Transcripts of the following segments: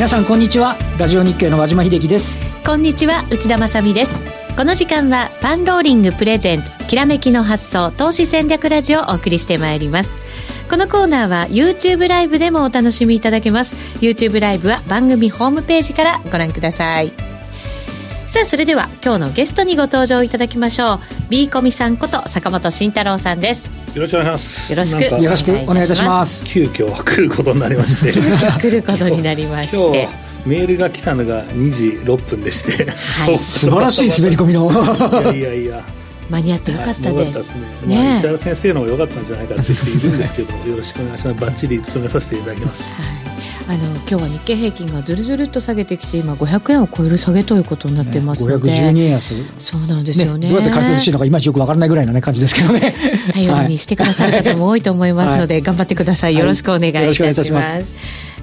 皆さんこんにちは。ラジオ日経の和島秀樹です。こんにちは内田まさです。この時間はパンローリングプレゼンツきらめきの発想投資戦略ラジオをお送りしてまいります。このコーナーは YouTube ライブでもお楽しみいただけます。YouTube ライブは番組ホームページからご覧ください。さあそれでは今日のゲストにご登場いただきましょう。B コミさんこと坂本慎太郎さんです。よろしくお願いします。よろしく。よろしくお願いいたします。急遽来ることになりまして。急遽来ることになりまして。メールが来たのが2時6分でして、はい、素晴らしい滑り込みの。いやいやいや間に合ってよかったです。ですね。ねまあ、石原先生の方が良かったんじゃないかって言っているんですけど、よろしくお願いします。バッチリ務めさせていただきます。はい。あの今日は日経平均がずるずるっと下げてきて今500円を超える下げということになってますので、ね、512円安。そうなんですよね、ね、どうやって解説していいのかいまいちよくわからないぐらいの、ね、感じですけどね。頼りにしてくださる方も多いと思いますので、はい、頑張ってください。よろしくお願いいたします。はいます、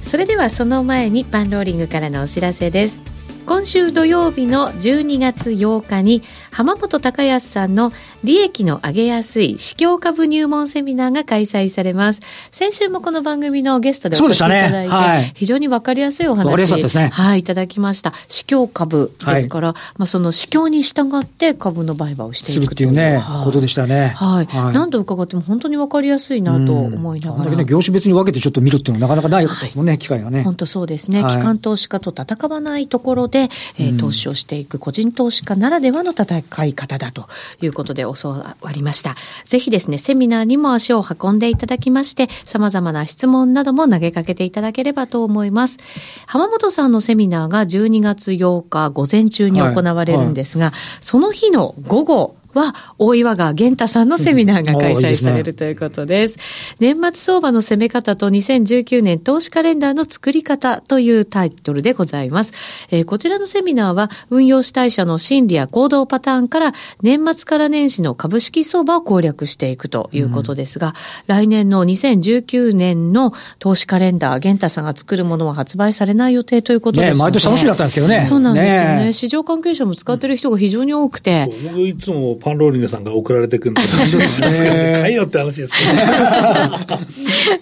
それではその前にパンローリングからのお知らせです今週土曜日の12月8日に浜本隆康さんの利益の上げやすい市況株入門セミナーが開催されます。先週もこの番組のゲストでお越しいただいて、ねはい、非常にわかりやすいお話、ね、はい、いただきました。市況株ですから、はい、まあその市況に従って株の売買をしていくするっていうね、はい、ことでしたね。はい。はい、何度伺っても本当にわかりやすいなと思いながら。ね、業種別に分けてちょっと見るっていうのはなかなかないことですもんね、機会がね。本当そうですね。機関投資家と戦わないところで、えー、投資資をしていく個人投資家ならではの戦い方だということで教わりました。ぜひですね、セミナーにも足を運んでいただきまして、様々な質問なども投げかけていただければと思います。浜本さんのセミナーが12月8日午前中に行われるんですが、はいはい、その日の午後、は、大岩川源太さんのセミナーが開催されるということです。年末相場の攻め方と2019年投資カレンダーの作り方というタイトルでございます。えー、こちらのセミナーは、運用主体者の心理や行動パターンから、年末から年始の株式相場を攻略していくということですが、うん、来年の2019年の投資カレンダー、源太さんが作るものは発売されない予定ということですね。毎年楽しみだったんですけどね。そうなんですよね。ね市場関係者も使ってる人が非常に多くて。僕いつもパンローリングさんが送られてくるの楽しみですけど、ね、買えよって話ですけど、ね、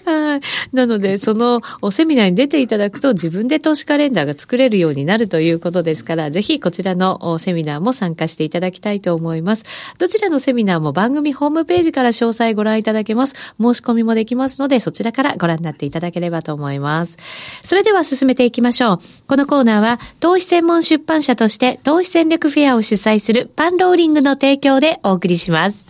はい。なので、そのセミナーに出ていただくと、自分で投資カレンダーが作れるようになるということですから、ぜひこちらのセミナーも参加していただきたいと思います。どちらのセミナーも番組ホームページから詳細ご覧いただけます。申し込みもできますので、そちらからご覧になっていただければと思います。それでは進めていきましょう。このコーナーは、投資専門出版社として投資戦略フェアを主催するパンローリングの提供でお送りします。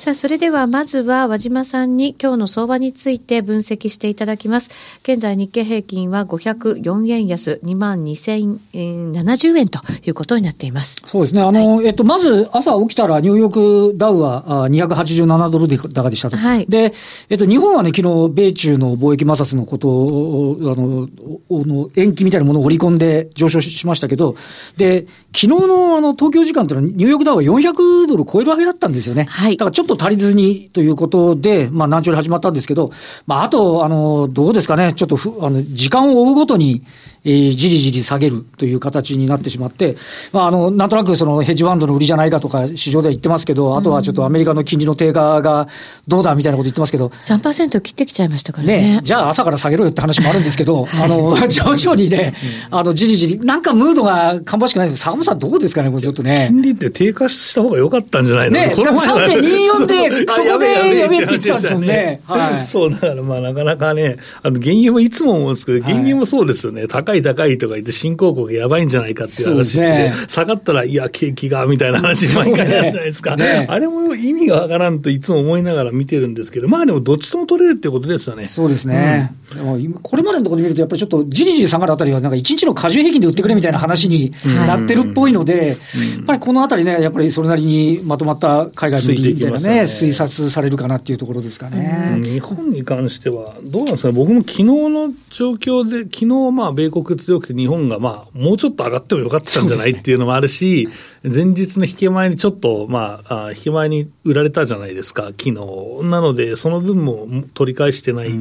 さあ、それではまずは和島さんに今日の相場について分析していただきます。現在日経平均は504円安、22,070円ということになっています。そうですね。あの、はい、えっと、まず朝起きたらニューヨークダウは287ドル高でしたと。はい、で、えっと、日本はね、昨日、米中の貿易摩擦のことを、あの、の延期みたいなものを織り込んで上昇しましたけど、で、昨日のあの、東京時間というのはニューヨークダウは400ドル超えるわけだったんですよね。はい。だからちょっとと足りずにということで、まあ、難聴に始まったんですけど、まあ、あと、あの、どうですかね、ちょっとふ、あの、時間を追うごとに、えー、じりじり下げるという形になってしまって、まあ、あの、なんとなくそのヘッジファンドの売りじゃないかとか市場では言ってますけど、あとはちょっとアメリカの金利の低下がどうだみたいなこと言ってますけど。3%切ってきちゃいましたからね。ねじゃあ朝から下げろよって話もあるんですけど、あの、徐々にね、あの、じりじり、なんかムードが芳しくないです坂本さんどうですかね、これちょっとね。金利って低下した方が良かったんじゃないの？ね、これ3.24で、そこでやめって言ってたんですよね。はい。そう、だからまあなかなかね、あの、原油もいつも思うんですけど、原油もそうですよね。高い高いとか言って、新興国やばいんじゃないかっていう話して、ね、下がったら、いや、景気が、みたいな話毎回あるじゃないですか。ね、あれも意味がわからんといつも思いながら見てるんですけど、まあでもどっちとも取れるってことですよね。そうですね。うん、これまでのところで見ると、やっぱりちょっとじりじり下がるあたりは、なんか一日の過重平均で売ってくれみたいな話になってるっぽいので、やっぱりこのあたりね、やっぱりそれなりにまとまった海外の利みたいなね、推察されるかなっていうところですかね。日本に関しては、どうなんですか僕も昨日の状況で、昨日まあ米国強くて日本がまあもうちょっと上がってもよかったんじゃないっていうのもあるし、前日の引け前にちょっと、まあ、あ引け前に売られたじゃないですか、昨日。なので、その分も取り返してない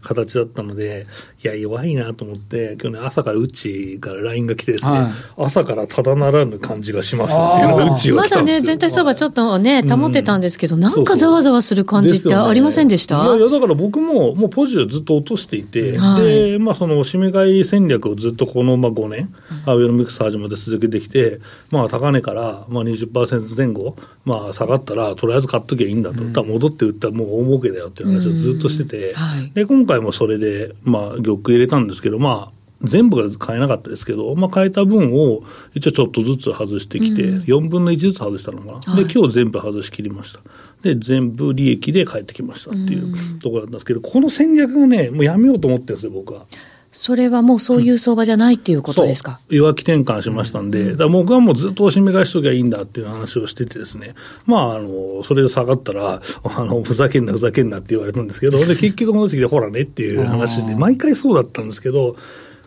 形だったので、いや、弱いなと思って、今日ね、朝からうちから LINE が来てですね、はい、朝からただならぬ感じがしますっていうのがうちがまだね、全体相場ちょっとね、保ってたんですけど、うん、なんかざわざわする感じってありませんでした、ね、いやいや、だから僕も、もうポジをずっと落としていて、はい、で、まあ、その、締め買い戦略をずっとこの、まあ、5年、アベノミクス始まって続けてきて、まあ、高値から、まあ20%前後、まあ、下がったら、とりあえず買っときゃいいんだと、うん、戻って売ったらもう大儲けだよっていう話をずっとしてて、はい、で今回もそれで、まあ、玉入れたんですけど、まあ、全部が買えなかったですけど、まあ、買えた分を一応ちょっとずつ外してきて、うん、4分の1ずつ外したのかな、はい、で今日全部外しきりました。で全部利益で返ってきましたっていうところなんですけど、この戦略がね、もうやめようと思ってるんですよ、僕は。それはもうそういう相場じゃないっていうことですか、う。ん、弱気転換しましたんで、だ僕はもうずっとおしめ返しときゃいいんだっていう話をしててですね、まあ、あの、それで下がったら、あの、ふざけんな、ふざけんなって言われたんですけど、で、結局戻ってきて、ほらねっていう話で、毎回そうだったんですけど、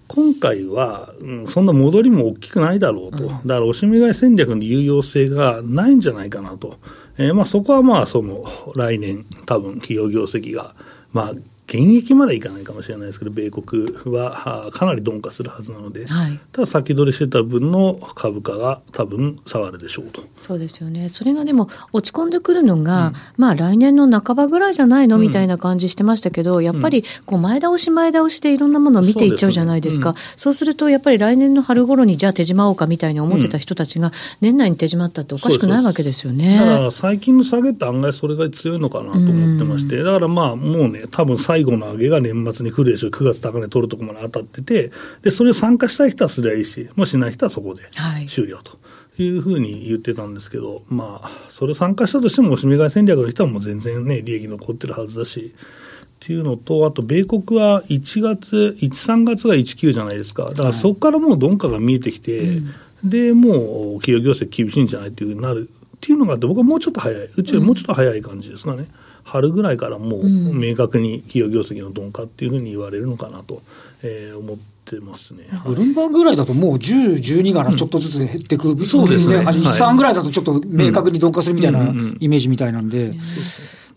今回は、うん、そんな戻りも大きくないだろうと、だからおしめ買い戦略の有用性がないんじゃないかなと、えーまあ、そこはまあその来年、多分企業業績が、まあ、現役までいかないかもしれないですけど、米国はかなり鈍化するはずなので、はい、ただ先取りしてた分の株価が多分下がるでしょうと。そうですよね。それがでも落ち込んでくるのが、うん、まあ来年の半ばぐらいじゃないの、みたいな感じしてましたけど、やっぱりこう前倒し前倒しでいろんなものを見ていっちゃうじゃないですか。そうすねうん、そうするとやっぱり来年の春頃にじゃあ手締まおうかみたいに思ってた人たちが、年内に手締まったっておかしくないわけですよね。だから最近の下げって案外それが強いのかなと思ってまして、だからまあもうね、多分最後の上げが年末に来るでしょう、9月高値取るところまで当たってて、でそれを参加したい人はすりゃいいし、もしない人はそこで終了と。いうふうに言ってたんですけど、まあ、それ参加したとしても、締め買い戦略の人はもう全然ね、利益残ってるはずだし、っていうのと、あと米国は1月、1、3月が19じゃないですか、だからそこからもう鈍化が見えてきて、はいで、もう企業業績厳しいんじゃないっていうふうになるっていうのがあって、僕はもうちょっと早い、うちよりもうちょっと早い感じですかね。うん春ぐらいからもう明確に企業業績の鈍化っていうふうに言われるのかなと、えー、思ってますね。ブルンバーグぐらいだともう10、12からちょっとずつ減ってく、うん、そうですね。1、3ぐらいだとちょっと明確に鈍化するみたいなイメージみたいなんで。うんうん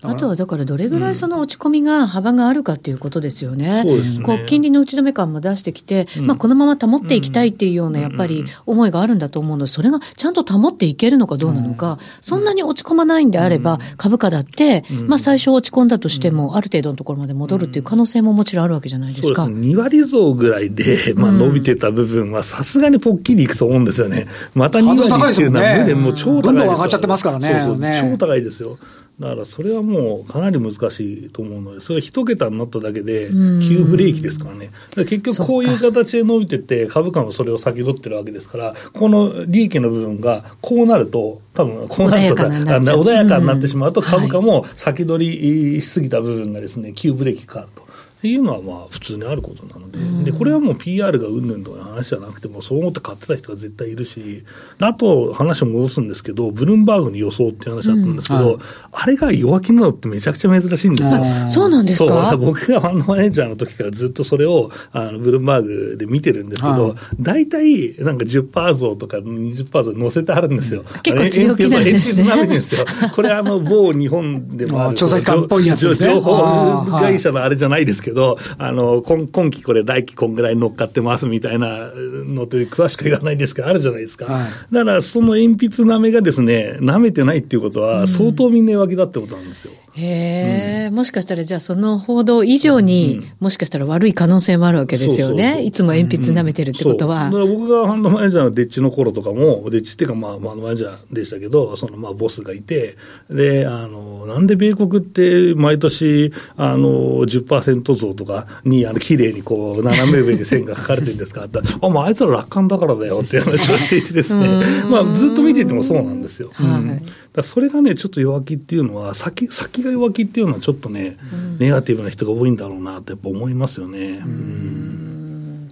あとはだからどれぐらいその落ち込みが幅があるかっていうことですよね。うん、こう金利の打ち止め感も出してきて、うん、まあこのまま保っていきたいっていうようなやっぱり思いがあるんだと思うので、それがちゃんと保っていけるのかどうなのか、そんなに落ち込まないんであれば、株価だって、まあ最初落ち込んだとしても、ある程度のところまで戻るっていう可能性ももちろんあるわけじゃないですか。そうです2割増ぐらいで、まあ伸びてた部分はさすがにぽっきりいくと思うんですよね。また2割っていうのは、ね、もう超高いですよ。どんどん上がっちゃってますからね。そうそう、超高いですよ。だからそれはもうかなり難しいと思うので、それ一桁になっただけで、急ブレーキですからね、結局こういう形で伸びてて、株価もそれを先取ってるわけですから、この利益の部分がこうなると、多分こうなると穏やかになってしまうと、株価も先取りしすぎた部分がですね、急ブレーキかかると。っていうのはまあ普通にあることなので、うん、でこれはもう PR がうんぬんとかの話じゃなくても、そう思って買ってた人が絶対いるし、あと話を戻すんですけど、ブルームバーグの予想っていう話だったんですけど、うんはい、あれが弱気なのってめちゃくちゃ珍しいんですよ。そうなんですか？僕がファンドマネージャーの時からずっとそれをあのブルームバーグで見てるんですけど、大体なんか10%増とか20%増載せてあるんですよ。結構強気なんですね。すよ。これあの某日本でもある調査機関っぽいやつですね。情報会社のあれじゃないですけど、あの今今期これ、来期こんぐらい乗っかってますみたいなのって、詳しく言わないですけど、あるじゃないですか、はい、だからその鉛筆なめがですね、なめてないっていうことは、相当みんな弱気だってことなんですよ。うんへえ、うん、もしかしたらじゃあその報道以上に、うん、もしかしたら悪い可能性もあるわけですよね。いつも鉛筆舐めてるってことは。だから僕がファンドマネージャーのデッチの頃とかも、デッチっていうかまあファンドマネージャーでしたけど、そのまあボスがいて、で、あの、なんで米国って毎年、あの、10%増とかに、あの、綺麗にこう、斜め上に線が書かれてるんですかって。あ、まああいつら楽観だからだよって話をしていてですね、まあずっと見ててもそうなんですよ。はい。だそれがね、ちょっと弱気っていうのは、先先が弱気っていうのは、ちょっとね、うん、ネガティブな人が多いんだろうなって、やっぱ思いますよね。うん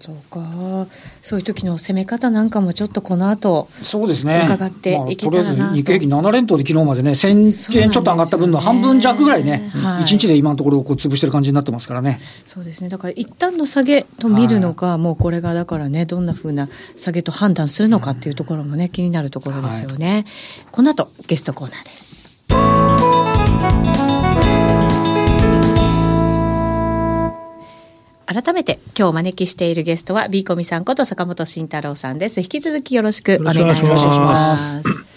そうか。そういう時の攻め方なんかもちょっとこの後、そうですね。伺っていけたらな、まあ、とりあえず日経平均7連投で昨日までね、1000円ちょっと上がった分の半分弱ぐらいね、はい、1日で今のところこう潰してる感じになってますからね。そうですね。だから一旦の下げと見るのか、はい、もうこれがだからね、どんなふうな下げと判断するのかっていうところもね、気になるところですよね。はい、この後、ゲストコーナーです。改めて今日お招きしているゲストは B コミさんこと坂本慎太郎さんです。引き続きよろしくお願いします。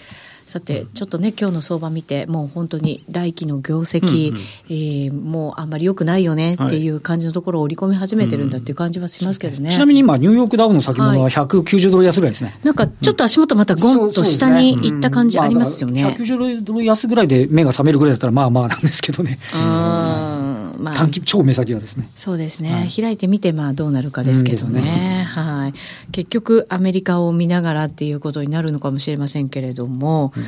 さて、ちょっとね、今日の相場見て、もう本当に来期の業績、うんうん、えー、もうあんまり良くないよねっていう感じのところを織り込み始めてるんだっていう感じはしますけどね。うんちなみに今、ニューヨークダウの先物は190ドル安ぐらいですね。はい、なんかちょっと足元またゴンと下に行った感じありますよね。まあ、190ドル安ぐらいで目が覚めるぐらいだったら、まあまあなんですけどね。うんまあ、短期、超目先はですね。そうですね。はい、開いてみて、まあ、どうなるかですけどね。ねはい。結局、アメリカを見ながらっていうことになるのかもしれませんけれども、うん、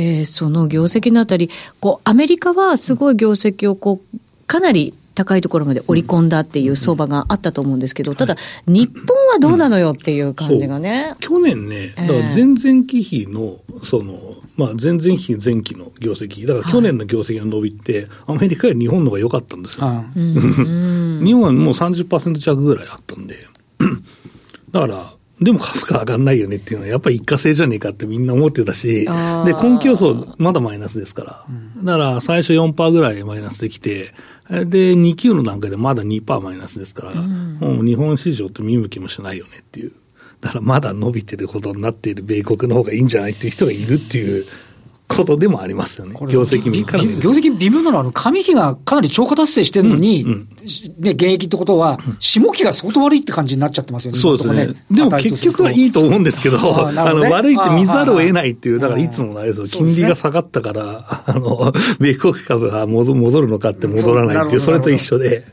えー、その業績のあたり、こう、アメリカはすごい業績を、こう、かなり高いところまで織り込んだっていう相場があったと思うんですけど、ただ、日本はどうなのよっていう感じがね。去年ね、だから前々期比の、その、まあ、前々期、前期の業績、だから去年の業績の伸びって、アメリカより日本の方が良かったんですよ。日本はもう30%弱ぐらいあったんで、だから、でも株価上がんないよねっていうのは、やっぱり一過性じゃねえかってみんな思ってたし、で、根気予想、まだマイナスですから、だから最初4%ぐらいマイナスできて、で、2級の段階でまだ2%マイナスですから、もう日本市場って見向きもしないよねっていう。だからまだ伸びてることになっている米国の方がいいんじゃないっていう人がいるっていうことでもありますよね。業績見から業績微妙なのは、あの、上期がかなり超過達成してるのに、うんうん、ね、現役ってことは、下期が相当悪いって感じになっちゃってますよね。そうですね。ね。でも結局はいいと思うんですけど、あね、あの、悪いって見ざるを得ないっていう、だからいつもあれですよ、金利が下がったから、あの、米国株が戻るのかって戻らないっていう、それと一緒で。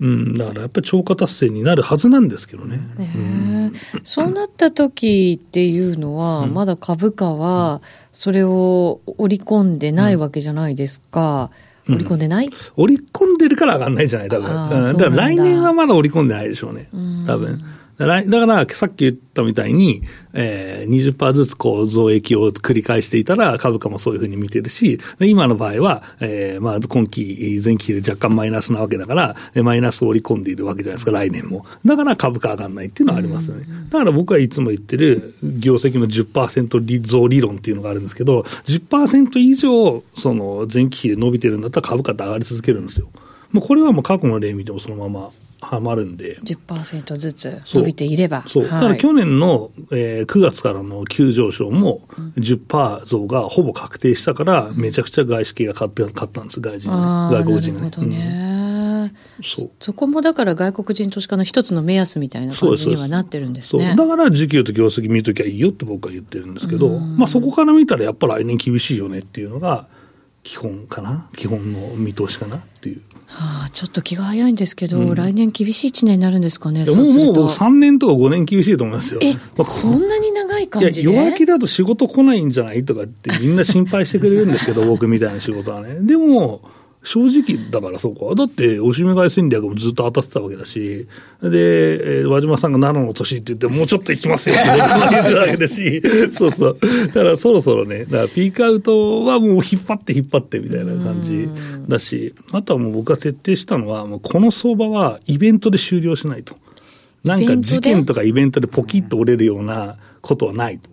うん、だからやっぱり超過達成になるはずなんですけどね。ねうん、そうなった時っていうのは、まだ株価はそれを織り込んでないわけじゃないですか。織り込んでない、織り込んでるから上がんないじゃない、多分。だから来年はまだ織り込んでないでしょうね、多分。だからさっき言ったみたいに、えー、20%ずつこう増益を繰り返していたら株価もそういうふうに見てるし、今の場合は、えー、まあ今期、前期で若干マイナスなわけだから、マイナスを織り込んでいるわけじゃないですか、来年も。だから株価上がらないっていうのはありますよね。だから僕はいつも言ってる業績の10%増理論っていうのがあるんですけど、10%以上、その前期比で伸びてるんだったら株価って上がり続けるんですよ。もうこれはもう過去の例見てもそのままはまるんで。10%ずつ伸びていれば。そう。はい、ただ去年の、えー、9月からの急上昇も10%増がほぼ確定したから、めちゃくちゃ外資系が買って買ったんです、外人、外国人が、ね。なるほどね。うん、そうそこもだから外国人投資家の一つの目安みたいな感じにはなってるんですね。そうだから時給と業績見るときはいいよって僕は言ってるんですけど、まあそこから見たらやっぱ来年厳しいよねっていうのが基本かな？基本の見通しかなっていう。はあ、ちょっと気が早いんですけど、うん、来年厳しい1年になるんですかね、もうもう僕3年とか5年厳しいと思いますよ。え、まあ、そんなに長い感じで？弱気だと仕事来ないんじゃない？とかってみんな心配してくれるんですけど、僕みたいな仕事はね。でも、正直だからそうか。だって、おしめ買い戦略もずっと当たってたわけだし、で、えー、和島さんが7の年って言って、もうちょっと行きますよって言ってたわけだし、そうそう。だからそろそろね、だからピークアウトはもう引っ張って引っ張ってみたいな感じだし、あとはもう僕が徹底したのは、もうこの相場はイベントで終了しないと。なんか事件とかイベントでポキッと折れるようなことはないと。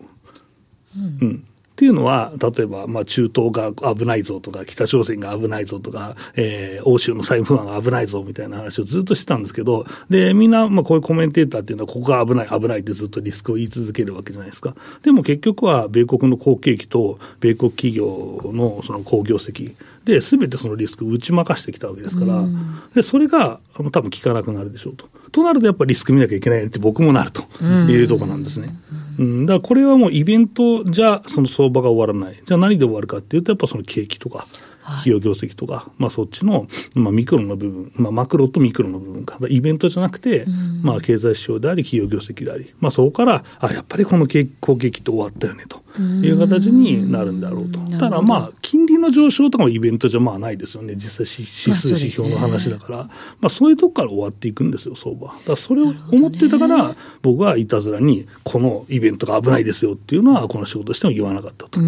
うん、うんっていうのは、例えば、まあ、中東が危ないぞとか、北朝鮮が危ないぞとか、えー、欧州の債務不安が危ないぞみたいな話をずっとしてたんですけど、で、みんな、まあ、こういうコメンテーターっていうのは、ここが危ない、危ないってずっとリスクを言い続けるわけじゃないですか。でも結局は、米国の好景気と、米国企業のその好業績で、すべてそのリスクを打ち負かしてきたわけですから、で、それが、多分効かなくなるでしょうと。となると、やっぱりリスク見なきゃいけないって僕もなるというところなんですね。うん、だからこれはもうイベントじゃその相場が終わらない。じゃあ何で終わるかっていうと、やっぱその景気とか、企業業績とか、まあそっちの、まあミクロの部分、まあマクロとミクロの部分か。イベントじゃなくて、まあ、経済指標であり、企業業績であり、まあ、そこから、あやっぱりこの攻撃って終わったよねという形になるんだろうと。ただまあ、金利の上昇とかもイベントじゃまあないですよね、実際指数、指標の話だから、まあ、そういうとこから終わっていくんですよ、相場。だからそれを思ってたから、僕はいたずらに、このイベントが危ないですよっていうのは、この仕事しても言わなかったと。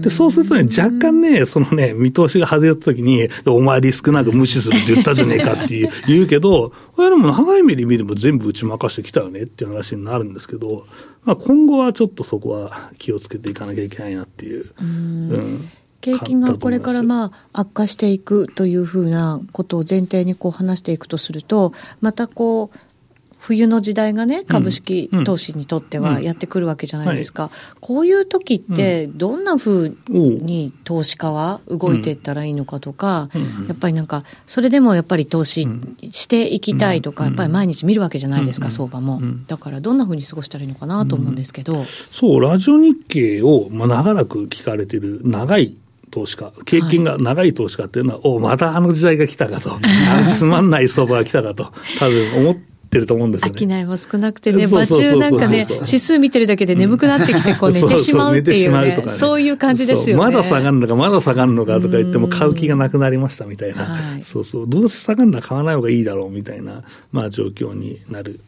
で、そうするとね、若干ね、そのね、見通しが外れた時に、お前リスクなく無視するって言ったじゃねえかっていう 言うけど、これでも長い目で見れば全部打ち負かしてきたよねっていう話になるんですけど、まあ、今後はちょっとそこは気をつけていかなきゃいけないなっていう。うん。景気がこれからまあ悪化していくというふうなことを前提にこう話していくとすると、またこう、冬の時代がね、株式投資にとってはやってくるわけじゃないですか。こういう時って、どんなふうに投資家は動いていったらいいのかとか、やっぱりなんか、それでもやっぱり投資していきたいとか、やっぱり毎日見るわけじゃないですか、相場も。だから、どんなふうに過ごしたらいいのかなと思うんですけど。そう、ラジオ日経を、まあ、長らく聞かれてる長い投資家、経験が長い投資家っていうのは、はい、おまたあの時代が来たかと、つまんない相場が来たかと、多分思ってると思うんですよね。商いも少なくてね、場中なんかね、指数見てるだけで眠くなってきて、こう寝てしまうっていうね、そうそういう感じですよね。まだ下がるのか、まだ下がるのかとか言っても、買う気がなくなりましたみたいな、そうそう、どうせ下がるのは買わない方がいいだろうみたいな、まあ状況になる。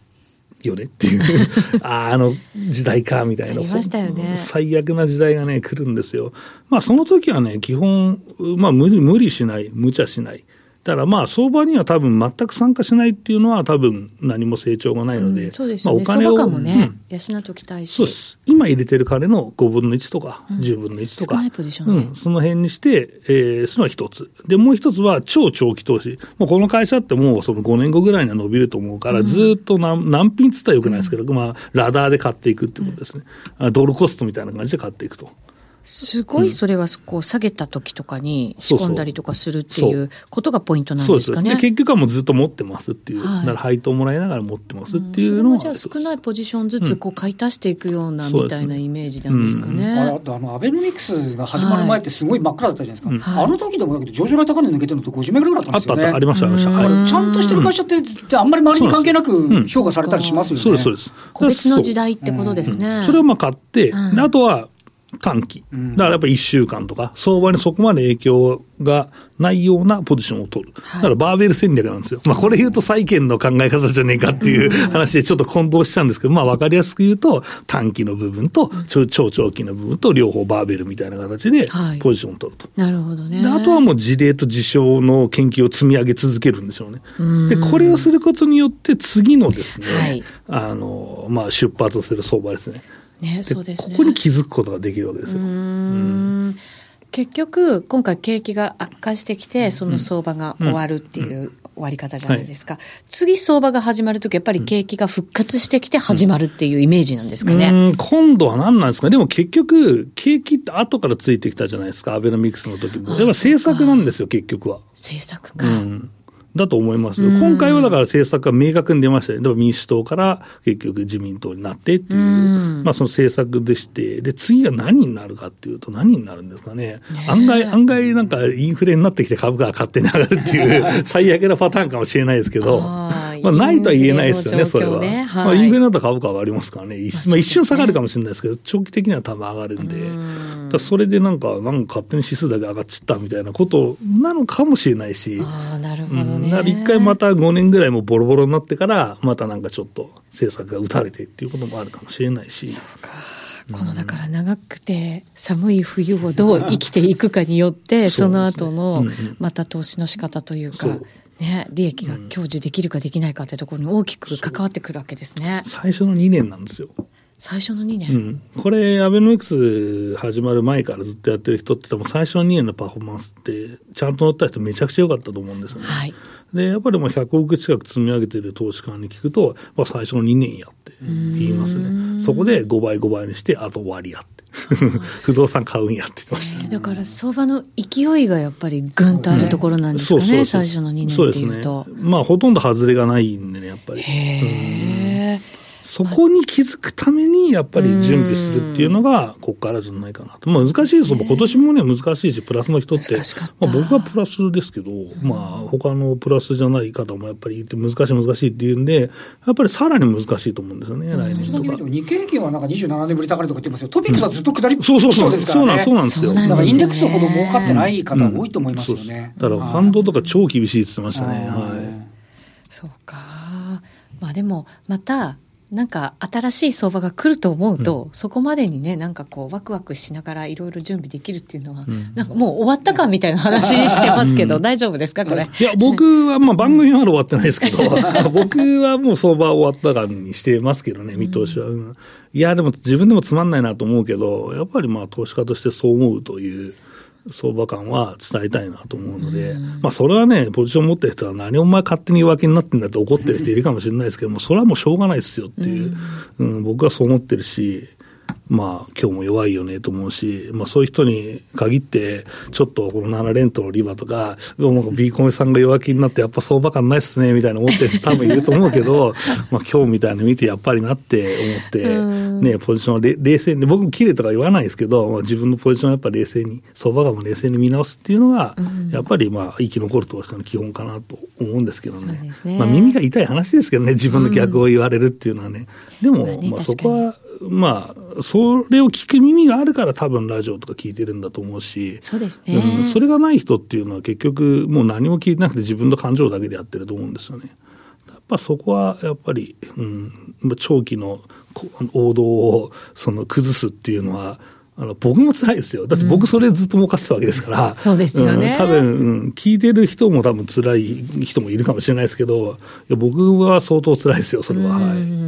よねっていう ああ、あの時代か、みたいな。ね、最悪な時代がね、来るんですよ。まあ、その時はね、基本、まあ、無理、無理しない、無茶しない。だからまあ相場には多分全く参加しないっていうのは多分何も成長がないので、うん、そうですね、まあ、お金を、もね、うん、養っておきたいし。そうです。今入れてる金の5分の1とか10分の1とか、うん、うん、その辺にして、えー、そのは一つ。でもう一つは超長期投資。もうこの会社ってもうその5年後ぐらいには伸びると思うから、ずっと何何品つったらよくないですけど、まあラダーで買っていくっていうことですね、ドルコストみたいな感じで買っていくと。すごいそれはこう下げた時とかに仕込んだりとかするっていうことがポイントなんですかね。そうです結局はもうずっと持ってますっていう、はい、だから配当もらいながら持ってますっていうのは、うん、じゃあ少ないポジションずつこう買い足していくようなみたいなイメージなんですかね。うん、ああのアベノミクスが始まる前ってすごい真っ暗だったじゃないですか。はい、あの時でもだけど上場来高値抜けてるのと50名ぐらいだったんですよね。あったありましたありました。ちゃんとしてる会社ってあんまり周りに関係なく評価されたりしますよね。そうですそうです。個別の時代ってことですね。それをまあ買って、あとは短期。だからやっぱり1週間とか、相場にそこまで影響がないようなポジションを取る。だからバーベル戦略なんですよ。まあこれ言うと債券の考え方じゃねえかっていう話でちょっと混同しちゃうんですけど、まあわかりやすく言うと、短期の部分と超長期の部分と両方バーベルみたいな形でポジションを取ると。なるほどね。あとはもう事例と事象の研究を積み上げ続けるんでしょうね。で、これをすることによって次のですね、はい、あの、まあ出発する相場ですね。ね、そうです、ね、ここに気づくことができるわけですよ。うん結局、今回景気が悪化してきて、その相場が終わるっていう終わり方じゃないですか。はい、次相場が始まるとき、やっぱり景気が復活してきて始まるっていうイメージなんですかね。うん、今度は何なんですか？でも結局、景気って後からついてきたじゃないですか、アベノミクスの時も。やっぱ政策なんですよ、結局は。政策か。うんだと思います今回はだから政策が明確に出ましたね。でも民主党から結局自民党になってっていう、まあその政策でして、で、次が何になるかっていうと何になるんですかね。案外、案外なんかインフレになってきて株価が勝手に上がるっていう 最悪なパターンかもしれないですけど、まあないとは言えないですよね、それは。はい、まあインフレになったら株価上がりますからね。まあ一瞬下がるかもしれないですけど、長期的には多分上がるんで。だそれでなんか、なんか勝手に指数だけ上がっちったみたいなことなのかもしれないし。ああ、なるほどね。一、うん、回また5年ぐらいもボロボロになってから、またなんかちょっと政策が打たれてっていうこともあるかもしれないし。このだから長くて寒い冬をどう生きていくかによって、その後のまた投資の仕方というか、ね、利益が享受できるかできないかってところに大きく関わってくるわけですね。最初の2年なんですよ。最初の2年、うん、これ、アベノミクス始まる前からずっとやってる人って、最初の2年のパフォーマンスって、ちゃんと乗った人、めちゃくちゃ良かったと思うんですよね。はい、で、やっぱりもう100億近く積み上げてる投資家に聞くと、まあ、最初の2年やって言いますね。そこで5倍5倍にして、あと終わりやって。不動産買うんやってました、ね、だから相場の勢いがやっぱりぐんとあるところなんですかね、最初の2年っていうと。そうね。まあほとんど外れがないんでね、やっぱり。へえ。そこに気づくために、やっぱり準備するっていうのが、ここからじゃないかなと。まあ難しいです。今年もね、難しいし、プラスの人って、まあ僕はプラスですけど、まあ他のプラスじゃない方もやっぱり難しい難しいっていうんで、やっぱりさらに難しいと思うんですよね、来年とか。日経平均はなんか27年ぶり高値とか言ってますよ。トピックスはずっと下り、そうそうそう。そうなんそうなんですよ。だからインデックスほど儲かってない方多いと思いますよね。だからファンドとか超厳しいって言ってましたね。はい。そうか。まあでも、また、なんか新しい相場が来ると思うと、うん、そこまでにね、なんかこう、ワクワクしながらいろいろ準備できるっていうのは、うん、なんかもう終わったかみたいな話してますけど、うん、大丈夫ですか、これ？いや、僕は、まあ番組はまだ終わってないですけど、僕はもう相場終わったかにしてますけどね、見通しは。いや、でも自分でもつまんないなと思うけど、やっぱりまあ投資家としてそう思うという。相場感は伝えたいなと思うので、うん、まあそれはね、ポジション持ってる人は何お前勝手に弱気になってんだって怒ってる人いるかもしれないですけども、それはもうしょうがないですよっていう、うん、うん、僕はそう思ってるし、まあ、今日も弱いよねと思うし、まあ、そういう人に限って、ちょっとこの7連投のリバとか、もうビーコメさんが弱気になって、やっぱ相場感ないっすね、みたいな思ってる人多分いると思うけど、まあ、今日みたいな見て、やっぱりなって思って、ね、ポジションを冷静に、僕も綺麗とか言わないですけど、まあ、自分のポジションをやっぱ冷静に、相場感も冷静に見直すっていうのが、やっぱりまあ、生き残る投資家の基本かなと思うんですけどね。ねまあ、耳が痛い話ですけどね、自分の逆を言われるっていうのはね。でも、まあ、そこは、まあ、それを聞く耳があるから多分ラジオとか聞いてるんだと思うし、そうですね、うん、それがない人っていうのは結局もう何も聞いてなくて自分の感情だけでやってると思うんですよね。やっぱそこはやっぱり、うん、長期の王道をその崩すっていうのは、あの僕も辛いですよ。だって僕それずっと儲かってたわけですから。うん、そうですよね。うん、多分、うん、聞いてる人も多分辛い人もいるかもしれないですけど、いや僕は相当辛いですよ、それは。はい。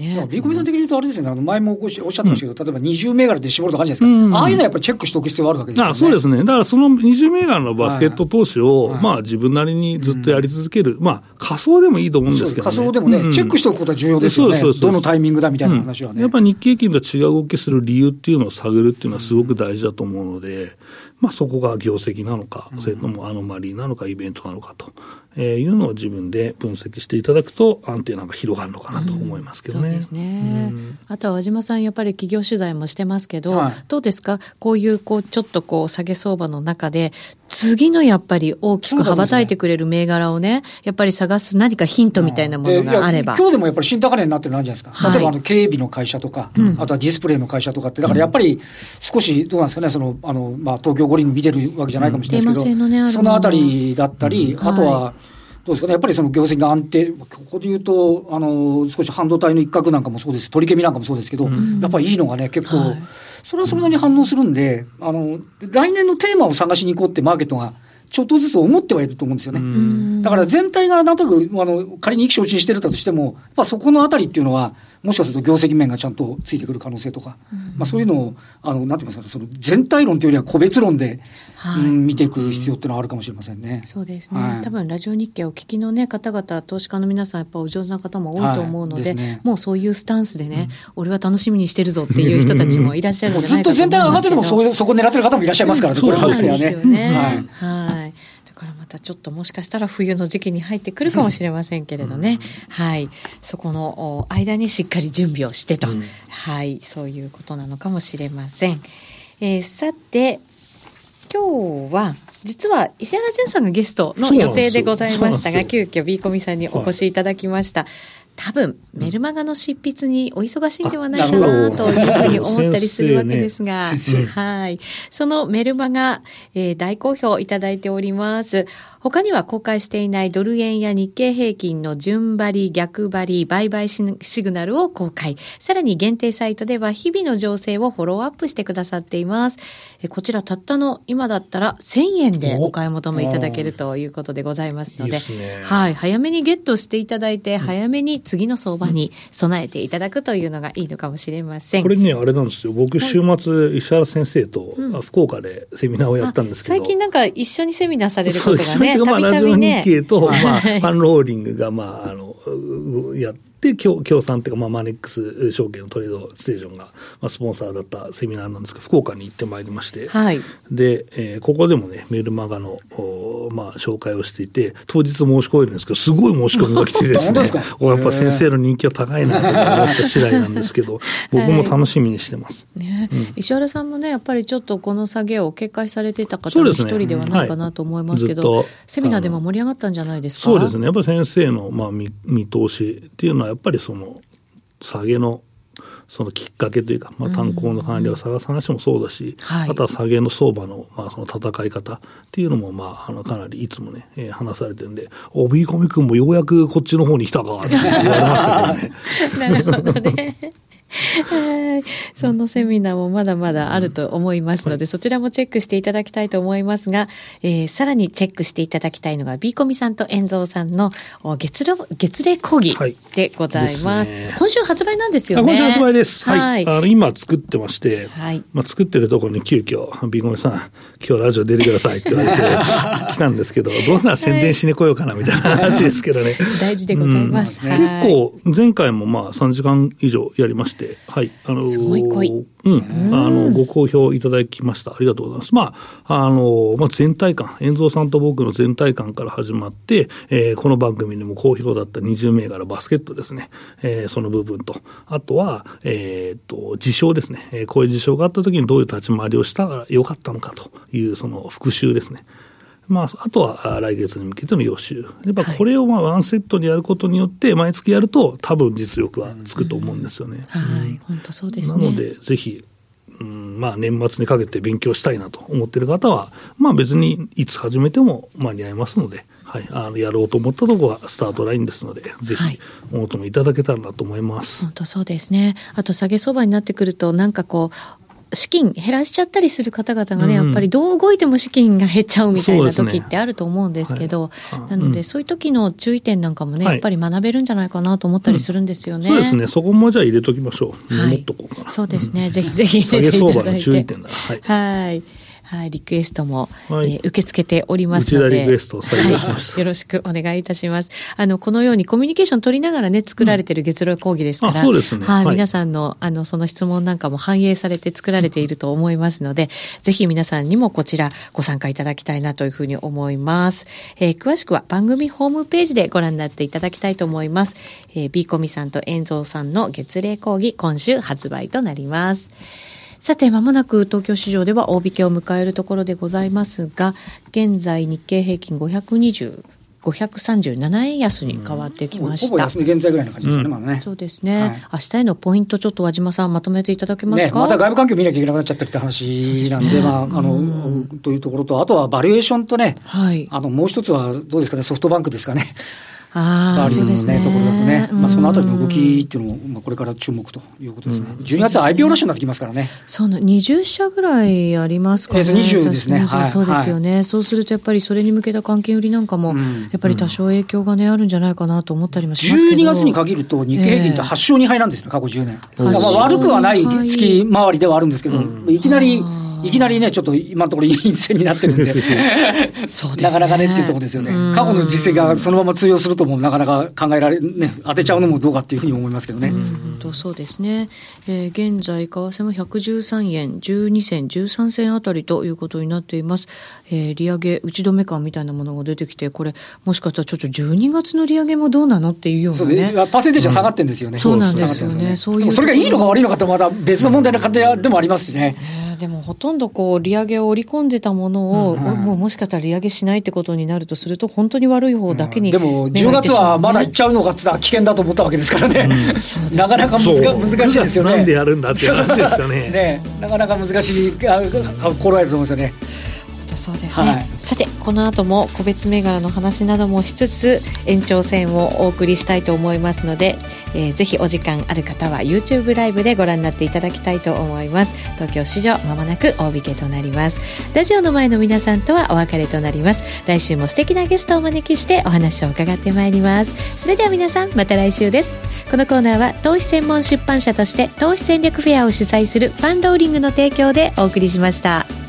ね、ビーコミさん的に言うと、あれですよね、あの前もおっしゃってましたけど、例えば20銘柄で絞るとかあるじゃないですか、ああいうのはやっぱりチェックしておく必要があるわけですよね。そうですね、だからその20銘柄のバスケット投資を、まあ自分なりにずっとやり続ける、まあ仮想でもいいと思うんですけど、仮想でもね、チェックしておくことは重要ですよね、どのタイミングだみたいな話はね。やっぱり日経平均と違う動きする理由っていうのを探るっていうのはすごく大事だと思うので、まあそこが業績なのか、それともアノマリーなのか、イベントなのかと。えー、いうのを自分で分析していただくと、安定なんか広がるのかなと思いますけどね。うん、そうですね。うん、あとは和島さん、やっぱり企業取材もしてますけど、はい、どうですか、こういうこうちょっとこう下げ相場の中で、次のやっぱり大きく羽ばたいてくれる銘柄をね、やっぱり探す何かヒントみたいなものがあれば。今日でもやっぱり新高値になってるのあるじゃないですか。はい、例えばあの警備の会社とか、うん、あとはディスプレイの会社とかって、だからやっぱり少しどうなん。ですかね、その、あの、まあ東京五輪見てるわけじゃないかもしれないですけど、うんね、そのあたりだったり、あとは、どうですかね、やっぱりその業績が安定、ここで言うと、あの少し半導体の一角なんかもそうです、取り組みなんかもそうですけど、うん、やっぱりいいのがね、結構、はい、それはそれなりに反応するんで、あの、来年のテーマを探しに行こうってマーケットが、ちょっとずつ思ってはいると思うんですよね。だから全体がなんとなく、あの、仮に意気消沈してるとしても、やっぱそこのあたりっていうのは、もしかすると業績面がちゃんとついてくる可能性とか、うん、まあ、そういうのを、あのなんて言いますか、その全体論というよりは個別論で、はい、うん、見ていく必要っていうのはあるかもしれませんね。そうですね、はい、多分ラジオ日経を聞きの、ね、方々、投資家の皆さん、やっぱお上手な方も多いと思うので、はい。でね、もうそういうスタンスでね、うん、俺は楽しみにしてるぞっていう人たちもいらっしゃるんじゃないかと思ずっと全体が上がっててもそ、そこ狙ってる方もいらっしゃいますからね、そうなんですよね。はいからまたちょっともしかしたら冬の時期に入ってくるかもしれませんけれどね、うん、はい、そこの間にしっかり準備をしてと、うん、はい、そういうことなのかもしれません。えー、さて、今日は、実は石原淳さんがゲストの予定でございましたが、急遽 B コミさんにお越しいただきました。はい多分メルマガの執筆にお忙しいんではないかなというふうに思ったりするわけですが、はい。そのメルマガ、えー、大好評いただいております。他には公開していないドル円や日経平均の順張り、逆張り、売買シグナルを公開。さらに限定サイトでは日々の情勢をフォローアップしてくださっています。こちらたったの今だったら1000円でお買い求めいただけるということでございますので、いいね、はい、早めにゲットしていただいて、早めに次の相場に備えていただくというのがいいのかもしれません。これね、あれなんですよ。僕、週末、石原先生と福岡でセミナーをやったんですけど、最近なんか一緒にセミナーされることがね、たびたびね。日経と、まあ、ファンローリングが、まあ、あの、やって、で、協協賛っていうか、まあ、マネックス証券のトレードステーションが、まあ、スポンサーだったセミナーなんですが、福岡に行ってまいりまして、はい、で、えー、ここでもね、メルマガの、おまあ、紹介をしていて、当日申し込めるんですけど、すごい申し込みが来てですね、やっぱ先生の人気は高いなと思った次第なんですけど、僕も楽しみにしてます。ね、うん、石原さんもね、やっぱりちょっとこの下げを警戒されていた方の一人ではないかなと思いますけど、ねはい、セミナーでも盛り上がったんじゃないですか？そうですね、やっぱり先生の、まあ、見見通しっていうのは、やっぱりその、下げのそのきっかけというか、まあ、炭鉱の管理を探す話もそうだし、うん、あとは下げの相場の,、まあその戦い方っていうのも、まあ、あのかなりいつもね、えー、話されてるんで、お、ビーコミ君もようやくこっちの方に来たかって言われましたけどね。なるほどね。そのセミナーもまだまだあると思いますので、そちらもチェックしていただきたいと思いますが、えー、さらにチェックしていただきたいのが、ビーコミさんと遠蔵さんの月月例講義でございます。はいね、今週発売なんですよね。今週発売です。はい。はい、あの今作ってまして、はい、まあ、作ってるところに急遽、ビーコミさん、今日ラジオ出てくださいって言われて 来たんですけど、どうせなら宣伝しに来ようかなみたいな話ですけどね。大事でございます。うん、結構、前回もまあ3時間以上やりまして、はい。あのー、すごい濃い。うん。あの、ご好評いただきました。ありがとうございます。まあ、あの、まあ、全体感、遠蔵さんと僕の全体感から始まって、えー、この番組でも好評だった20銘柄バスケットですね。えー、その部分と、あとは、えっ、と、事象ですね。えー、こういう事象があった時にどういう立ち回りをしたらよかったのかという、その復習ですね。まあ、あとは来月に向けての予習。やっぱこれをまあワンセットにやることによって、毎月やると、多分実力はつくと思うんですよね。はい、本当そうですね。なので、ぜひ、うん、まあ年末にかけて勉強したいなと思ってる方は、まあ別にいつ始めても間に合いますので、はい、あのやろうと思ったところはスタートラインですので、ぜひお求めいただけたらなと思います。本当そうですね。あと下げ相場になってくると、なんかこう、資金減らしちゃったりする方々がね、やっぱりどう動いても資金が減っちゃうみたいな時ってあると思うんですけど、ねはい、なので、そういう時の注意点なんかもね、やっぱり学べるんじゃないかなと思ったりするんですよね。うん、そうですね。そこもじゃあ入れときましょう。メモっとこうかな。そうですね。ぜひぜひ入れていただいて。相場の注意点だ。はい。はいはい、リクエストも、はい、えー、受け付けておりますので。リクエストを採用しました、よろしくお願いいたします。あの、このようにコミュニケーション取りながらね、作られている月例講義ですから、うん、そうですね。はい、皆さんの、あの、その質問なんかも反映されて作られていると思いますので、ぜひ皆さんにもこちらご参加いただきたいなというふうに思います。えー、詳しくは番組ホームページでご覧になっていただきたいと思います。えー、ビーコミさんと遠蔵さんの月例講義、今週発売となります。さて、まもなく東京市場では大引けを迎えるところでございますが、現在日経平均520、537円安に変わってきました。ほぼ安値現在ぐらいの感じですね、うん、まだね。そうですね、はい、明日へのポイント、ちょっと和島さん、まとめていただけますか、ね、また外部環境見なきゃいけなくなっちゃったって話なんで、でね、まあ、あの、うん、というところと、あとはバリエーションとね、はい、あの、もう一つはどうですかね、ソフトバンクですかね。ああ、そうですね。ところだとね、まあ、そのあたりの動きっていうのも、まあ、これから注目ということですね。うん、12月は IPO ラッシュになってきますからね。そうな、20社ぐらいありますかね。20ですね。はい、そうですよね、はい、そうするとやっぱりそれに向けた関係売りなんかも、やっぱり多少影響がね、あるんじゃないかなと思ったりもしますけど。12月に限ると日経平均って8勝2敗なんですね、過去10年。まあ、悪くはない月回りではあるんですけど、いきなり、いきなりね、ちょっと今のところ陰線になってるんで、そうですね、なかなかねっていうところですよね。過去の実績がそのまま通用するともなかなか考えられ、ね、当てちゃうのもどうかっていうふうに思いますけどね。本当そうですね。えー、現在、為替も113円12銭、13銭あたりということになっています。えー、利上げ打ち止め感みたいなものが出てきて、これ、もしかしたらちょっと12月の利上げもどうなのっていうようなね。パーセンテージは下がってるんですよね。うん、そうなんですよね。そういう。それがいいのか悪いのかってまた別の問題の過程でもありますしね。でもほとんどこう利上げを織り込んでたものを、うんうん、もうもしかしたら利上げしないってことになるとすると、本当に悪い方だけに、うん、でも10月はまだいっちゃうのかって言ったら危険だと思ったわけですからね、うん、なかなか難難しいですよね。なんでやるんだっていう話ですよね。ね。なかなか難しい心得ると思うんですよね。とそうですね、はい、さてこの後も個別銘柄の話などもしつつ延長戦をお送りしたいと思いますので、えー、ぜひお時間ある方は YouTube ライブでご覧になっていただきたいと思います。東京市場まもなく大引けとなります。ラジオの前の皆さんとはお別れとなります。来週も素敵なゲストをお招きしてお話を伺ってまいります。それでは皆さんまた来週です。このコーナーは投資専門出版社として投資戦略フェアを主催するファンローリングの提供でお送りしました。